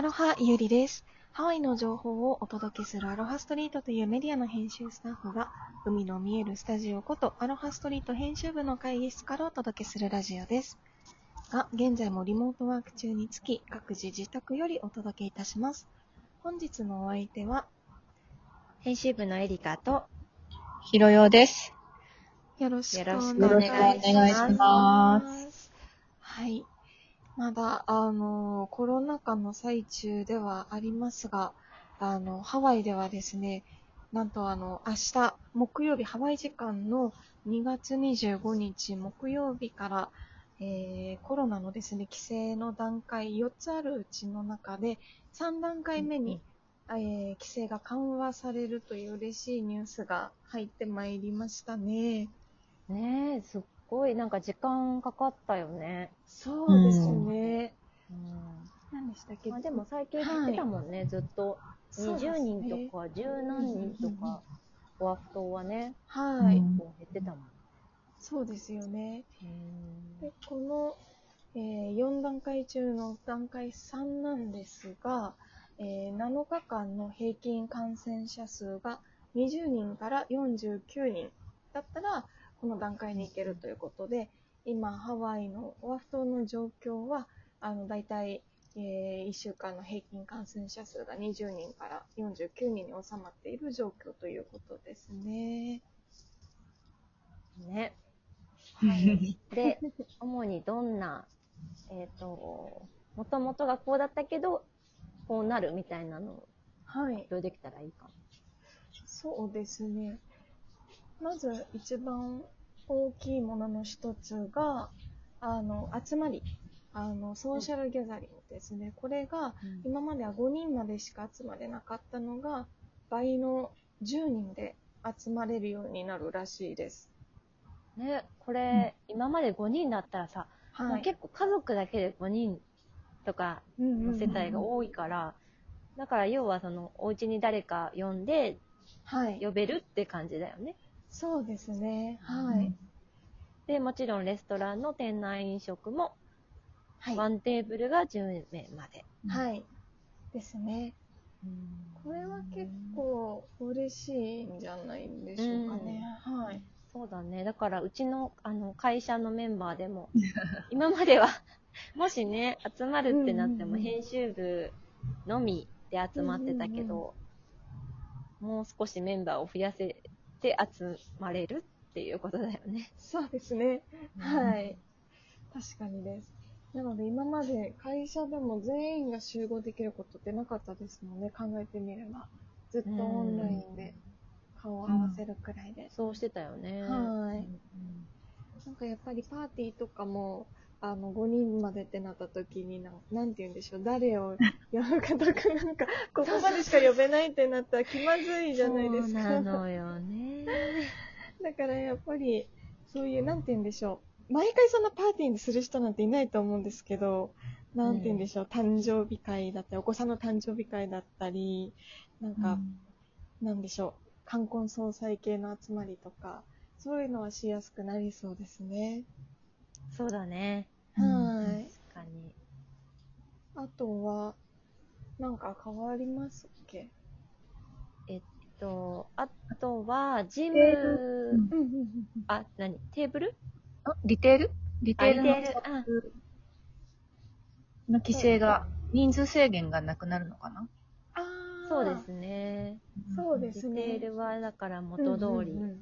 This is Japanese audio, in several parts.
アロハゆりです。ハワイの情報をお届けするアロハストリートというメディアの編集スタッフが、海の見えるスタジオことアロハストリート編集部の会議室からお届けするラジオです。が、現在もリモートワーク中につき、各自自宅よりお届けいたします。本日のお相手は、編集部のエリカと、ひろよです。よろしくお願いし。ますはい。まだ、あの、コロナ禍の最中ではありますが、あの、ハワイではですね、なんとあの、明日、木曜日、ハワイ時間の2月25日木曜日から、えーコロナのですね、規制の段階4つあるうちの中で、3段階目に、えー規制が緩和されるという嬉しいニュースが入ってまいりましたね。ねえ、すっごいなんか時間かかったよね。そうですね。うん何でしたっけ？まあ、でも最近言ってたもんね、ずっと。20人とか十何人とか、オアフ島はね、はい、減ってたもん。そうですよね。うんで、この、え4段階中の段階3なんですが、えー7日間の平均感染者数が20人から49人だったら、この段階に行けるということで、今、ハワイのオアフ島の状況は、あの、大体、え1週間の平均感染者数が20人から49人に収まっている状況ということですね。ね。はい。で、主にどんな、えっ、と、もともとがこうだったけど、こうなるみたいなのをはい。発表できたらいいかも。そうですね。まず一番大きいものの一つが、あの、集まり。あの、ソーシャルギャザリングですね。これが、今までは5人までしか集まれなかったのが、倍の10人で集まれるようになるらしいです。ね、これ、今まで5人だったらさ、まあはい。結構家族だけで5人とかの世帯が多いから、だから要はそのお家に誰か呼んではい。呼べるって感じだよね。そうですね。はい。で、もちろんレストランの店内飲食もはい。ワンテーブルが10名まで。はい。ですね。これは結構嬉しいんじゃないんでしょうかね。はい。そうだね。だからうちのあの会社のメンバーでも、今までは もしね、集まるってなってうんうんうんも編集部のみで集まってたけど、もう少しメンバーを増やせて集まれるっていうことだよね。そうですね。はい。確かにです。なので今まで会社でも全員が集合できることってなかったですもんね、考えてみれば。ずっとオンラインで顔を合わせるくらいで。そうしてたよね。はいなんかやっぱりパーティーとかも、あの、5人までってなった時にな、なんて言うんでしょう、誰を呼ぶかとか、なんか、ここまでしか呼べないってなったら気まずいじゃないですか。そうなのよね。だからやっぱり、そういう、なんて言うんでしょう。毎回そんなパーティーにする人なんていないと思うんですけど、なんて言うんでしょう、誕生日会だったり、お子さんの誕生日会だったり、なんか、なんでしょう、冠婚葬祭系の集まりとか、そういうのはしやすくなりそうですね。そうだね。はい。確かに。あとは、なんか変わりますっけ？えっと、あとは、ジム、テーブうんうんうんあ、何？テーブル？あリテール？リテールのあリテールあの規制が、人数制限がなくなるのかな？あーそうですね。そうですね。リテールはだから元通り。うんうんうん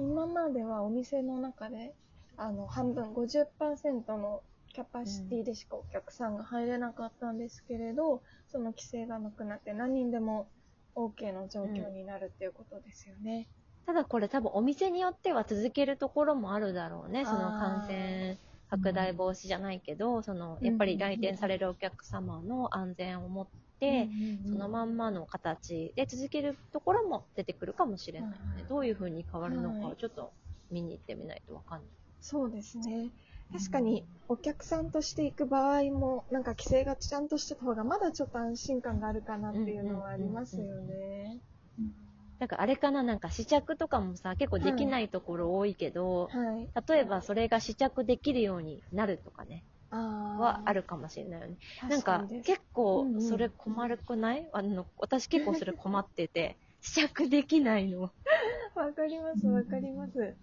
今まではお店の中であの半分50%のキャパシティでしかお客さんが入れなかったんですけれど、その規制がなくなって何人でも OK の状況になるっていうことですよね。ただこれ多分お店によっては続けるところもあるだろうね。その感染拡大防止じゃないけど、その、やっぱり来店されるお客様の安全をもって、そのまんまの形で続けるところも出てくるかもしれないよね。どういう風に変わるのかはいをちょっと見に行ってみないとわかんない。そうですね。確かにお客さんとして行く場合もなんか規制がちゃんとしてた方がまだちょっと安心感があるかなっていうのはありますよね。なんかあれかな、なんか試着とかもさ、結構できないところ多いけど、はい。例えばそれが試着できるようになるとかね。あはある。るかもしれないよね。なんか結構うんうんそれ困るくない、あの、私結構それ困ってて、試着できないの。わかります、わかります。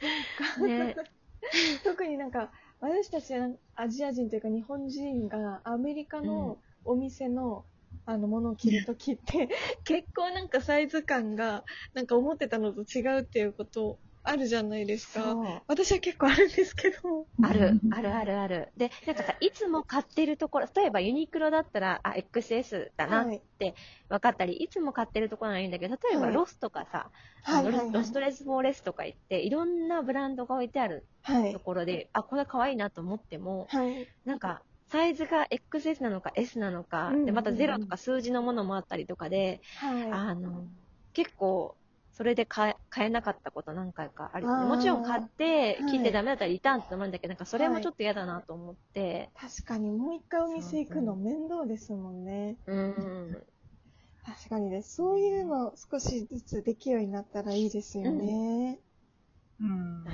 ね。特になんか、私たちアジア人というか日本人がアメリカのお店の、あのものを着るときって、結構なんかサイズ感が、なんか思ってたのと違うっていうことあるじゃないですか。私は結構あるんですけど。ある、あるあるある。で、なんかさ、いつも買ってるところ、例えばユニクロだったら、あ、XS だなっはい。て分かったり、いつも買ってるところならいいんだけど、例えばはいロスとかさ、はい、あのはい、はいロストレスフォーレスとか行って、いろんなブランドが置いてあるはいと。ころで、あ、これ可愛いなと思っても、はい。なんか、サイズが XS なのか S なのか、うんで、またうんうん0とか数字のものもあったりとかで、はい。あの、結構、それで買え買えなかったこと何回かあるもちろん買ってはい、切ってダメだったらリターンってのもあるんだけど、なんかそれもちょっと嫌だなと思って、確かにもう一回お店行くの面倒ですもんね。うん。確かにです。そういうの少しずつできるようになったらいいですよね。うん。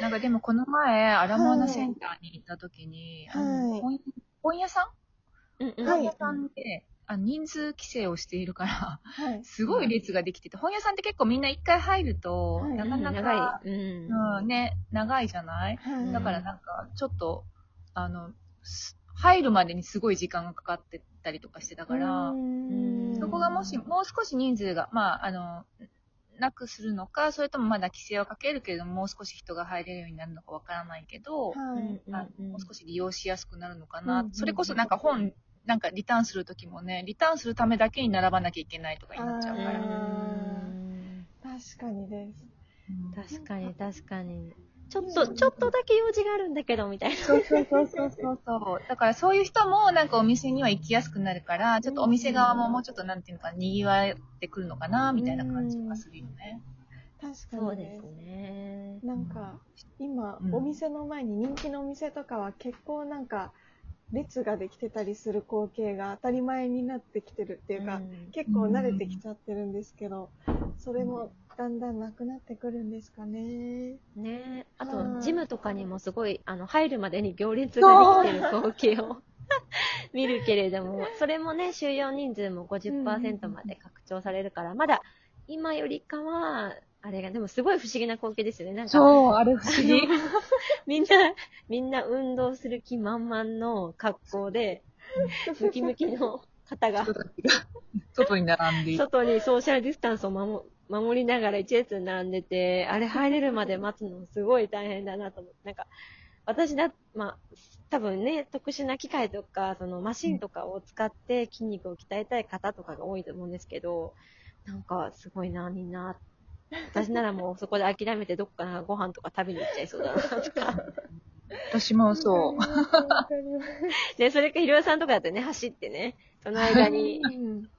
なんかでもこの前、アラモアナセンターに行った時に、あのはい本本屋さん？うんうんはい本屋さんで、あ人数規制をしているから、はい。すごい列ができてて、本屋さんって結構みんな一回入ると、はいなかなか、長い。うん。うん、ね、長いじゃない？はい。だからなんか、ちょっと、あの、す入るまでにすごい時間がかかってたりとかしてたから、そこがもし、もう少し人数が、まあ、あの、なくするのか、それともまだ規制をかけるけれども、もう少し人が入れるようになるのかわからないけど、はい。もう少し利用しやすくなるのかうんな。うんそれこそなんか本、なんかリターンするときもね、リターンするためだけに並ばなきゃいけないとかになっちゃうから。うん確かにです。うん確かに確かに。ちょっと、ちょっとだけ用事があるんだけど、みたいな。そうそうそうそうそうそう。だからそういう人もなんかお店には行きやすくなるから、ちょっとお店側ももうちょっとなんていうのか、賑わってくるのかな、みたいな感じがするよね。確かそうでにですす。ね。なんか、今、うんお店の前に人気のお店とかは結構なんか、列ができてたりする光景が当たり前になってきてるっていうか、ん。結構慣れてきちゃってるんですけど、それもだんだんなくなってくるんですかね。ね。あと、はい。ジムとかにもすごい、あの、入るまでに行列ができてる光景を 見るけれども、それもね、収容人数も50%まで拡張されるから、まだ今よりかは、あれが、でもすごい不思議な光景ですよね。なんか、そう、あれ不思議。みんな、みんな運動する気満々の格好で、ムキムキの方が外に並んで。外にソーシャルディスタンスを守守りながら一列に並んでて、あれ入れるまで待つのすごい大変だなと思って、なんか、私だ、まあ、多分ね、特殊な機械とか、そのマシンとかを使って筋肉を鍛えたい方とかが多いと思うんですけど、なんかすごいな、みんな。私ならもうそこで諦めてどっかなご飯とか食べに行っちゃいそうだなとか。私もそう。で、それかひろやさんとかだってね、走ってね、その間にうん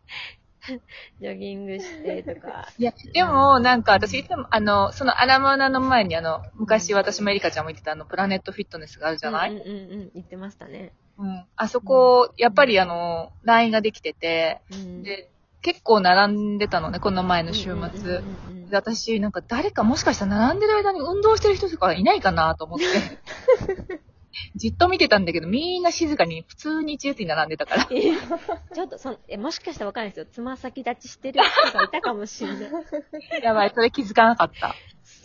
ジョギングしてとか。いや、でも、なんか私いつも、あの、そのアラモアナの前にあの、昔私もエリカちゃんも言ってたあの、プラネットフィットネスがあるじゃない、うんうんうんうん、言ってましたね。うん、あそこ、やっぱりあの、ラインができてて、うん、で、結構並んでたのね、この前の週末。で、私、なんか誰かもしかしたら並んでる間に運動してる人とかいないかなと思って、じっと見てたんだけど、みんな静かに普通に一列に並んでたから。ちょっとそんえ、もしかしたらわかんないですよ。つま先立ちしてる人がいたかもしれない。やばい、それ気づかなかった。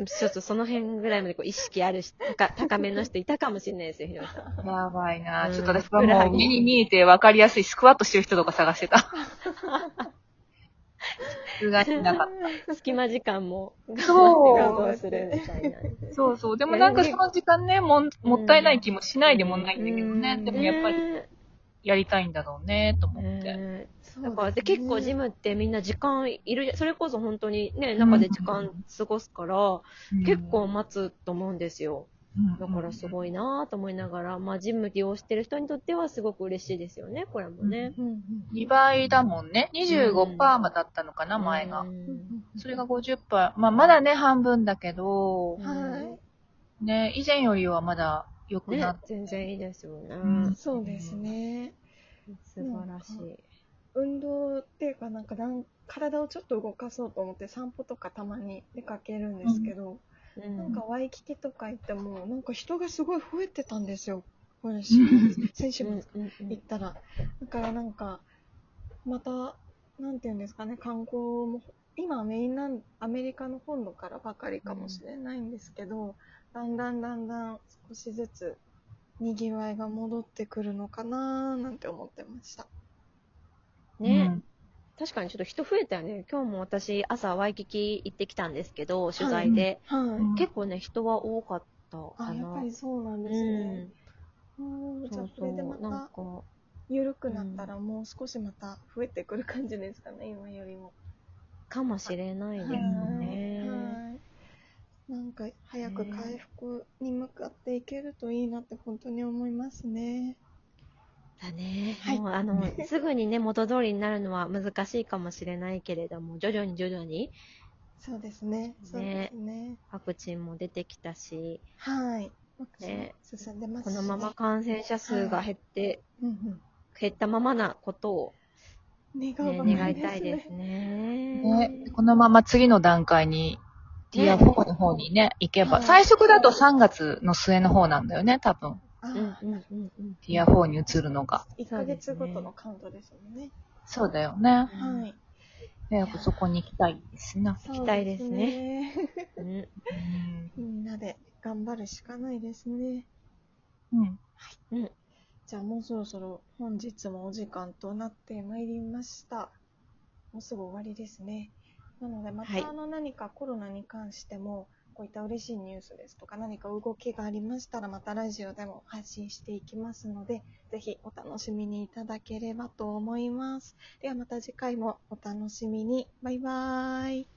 ちょっとその辺ぐらいまでこう意識あるし、高高めの人いたかもしれないですよ、ひろやさん。やばいな、うんちょっと私はもう目に見えて分かりやすいスクワットしてる人とか探してた。さすがになかっ隙間時間もするみたいな。た。そうそう。でもなんかその時間ね、もんもったいない気もしないでもないんだけどね。うんでもやっぱりねやりたいんだろうね、と思って。だからで結構ジムってみんな時間いる、それこそ本当にね、中で時間過ごすから、結構待つと思うんですよ。うん、だからすごいなぁと思いながら、まあジム利用してる人にとってはすごく嬉しいですよね、これもね。うんうん2倍だもんね。25%まだったのかな、前がう。んそれが50%。まあ、まだね、半分だけど、はい。ね、以前よりはまだ良くねなっ、全然いいですよね。うんそうですね。素晴らしい。運動っていうか、なんかなん体をちょっと動かそうと思って散歩とかたまに出かけるんですけど、うんなんかワイキキとか行っても、なんか人がすごい増えてたんですよ。これ、先週末うんうん行ったら。だからなんか、また、なんていうんですかね、観光も、今メインランアメリカの本土からばかりかもしれないんですけど、だんだんだんだん少しずつ賑わいが戻ってくるのかなーなんて思ってました。ね、確かにちょっと人増えたよね。今日も私、朝ワイキキ行ってきたんですけど、取材で。はい。うん結構ね、人は多かったかあ、やな。っぱりそうなんうですね。ん。うん、そうあそれでまそう。なんたか、緩くなったらもう少しまた増えてくる感じですかね、今よりも。かもしれないですはいね。はいなんか早く回復に向かっていけるといいなって本当に思いますね。だね。はいもう、あの、すぐにね、元通りになるのは難しいかもしれないけれども、徐々に徐々にそうですね。そうですね。ワクチンも出てきたし、はい。ね進んでますしこのまま感染者数が減って、うん減ったままなことを、うん、願ね、うばかり願いたいですね。ね、このまま次の段階に、ティア4の方にね、行けば、はい最速だと3月の末の方なんだよね、多分。あうんーうんうんうん。ティア4に移るのが。1ヶ月ごとのカウントですもんね。そうだよね。はい。早くそこに行きたいですな。行きたいですね。みんなで頑張るしかないですね。うん。うん。じゃあもうそろそろ本日もお時間となってまいりました。もうすぐ終わりですね。なのでまはいたあの何かコロナに関してもこういった嬉しいニュースですとか何か動きがありましたらまたラジオでも発信していきますのでぜひお楽しみにいただければと思います。ではまた次回もお楽しみに。バイバーイ。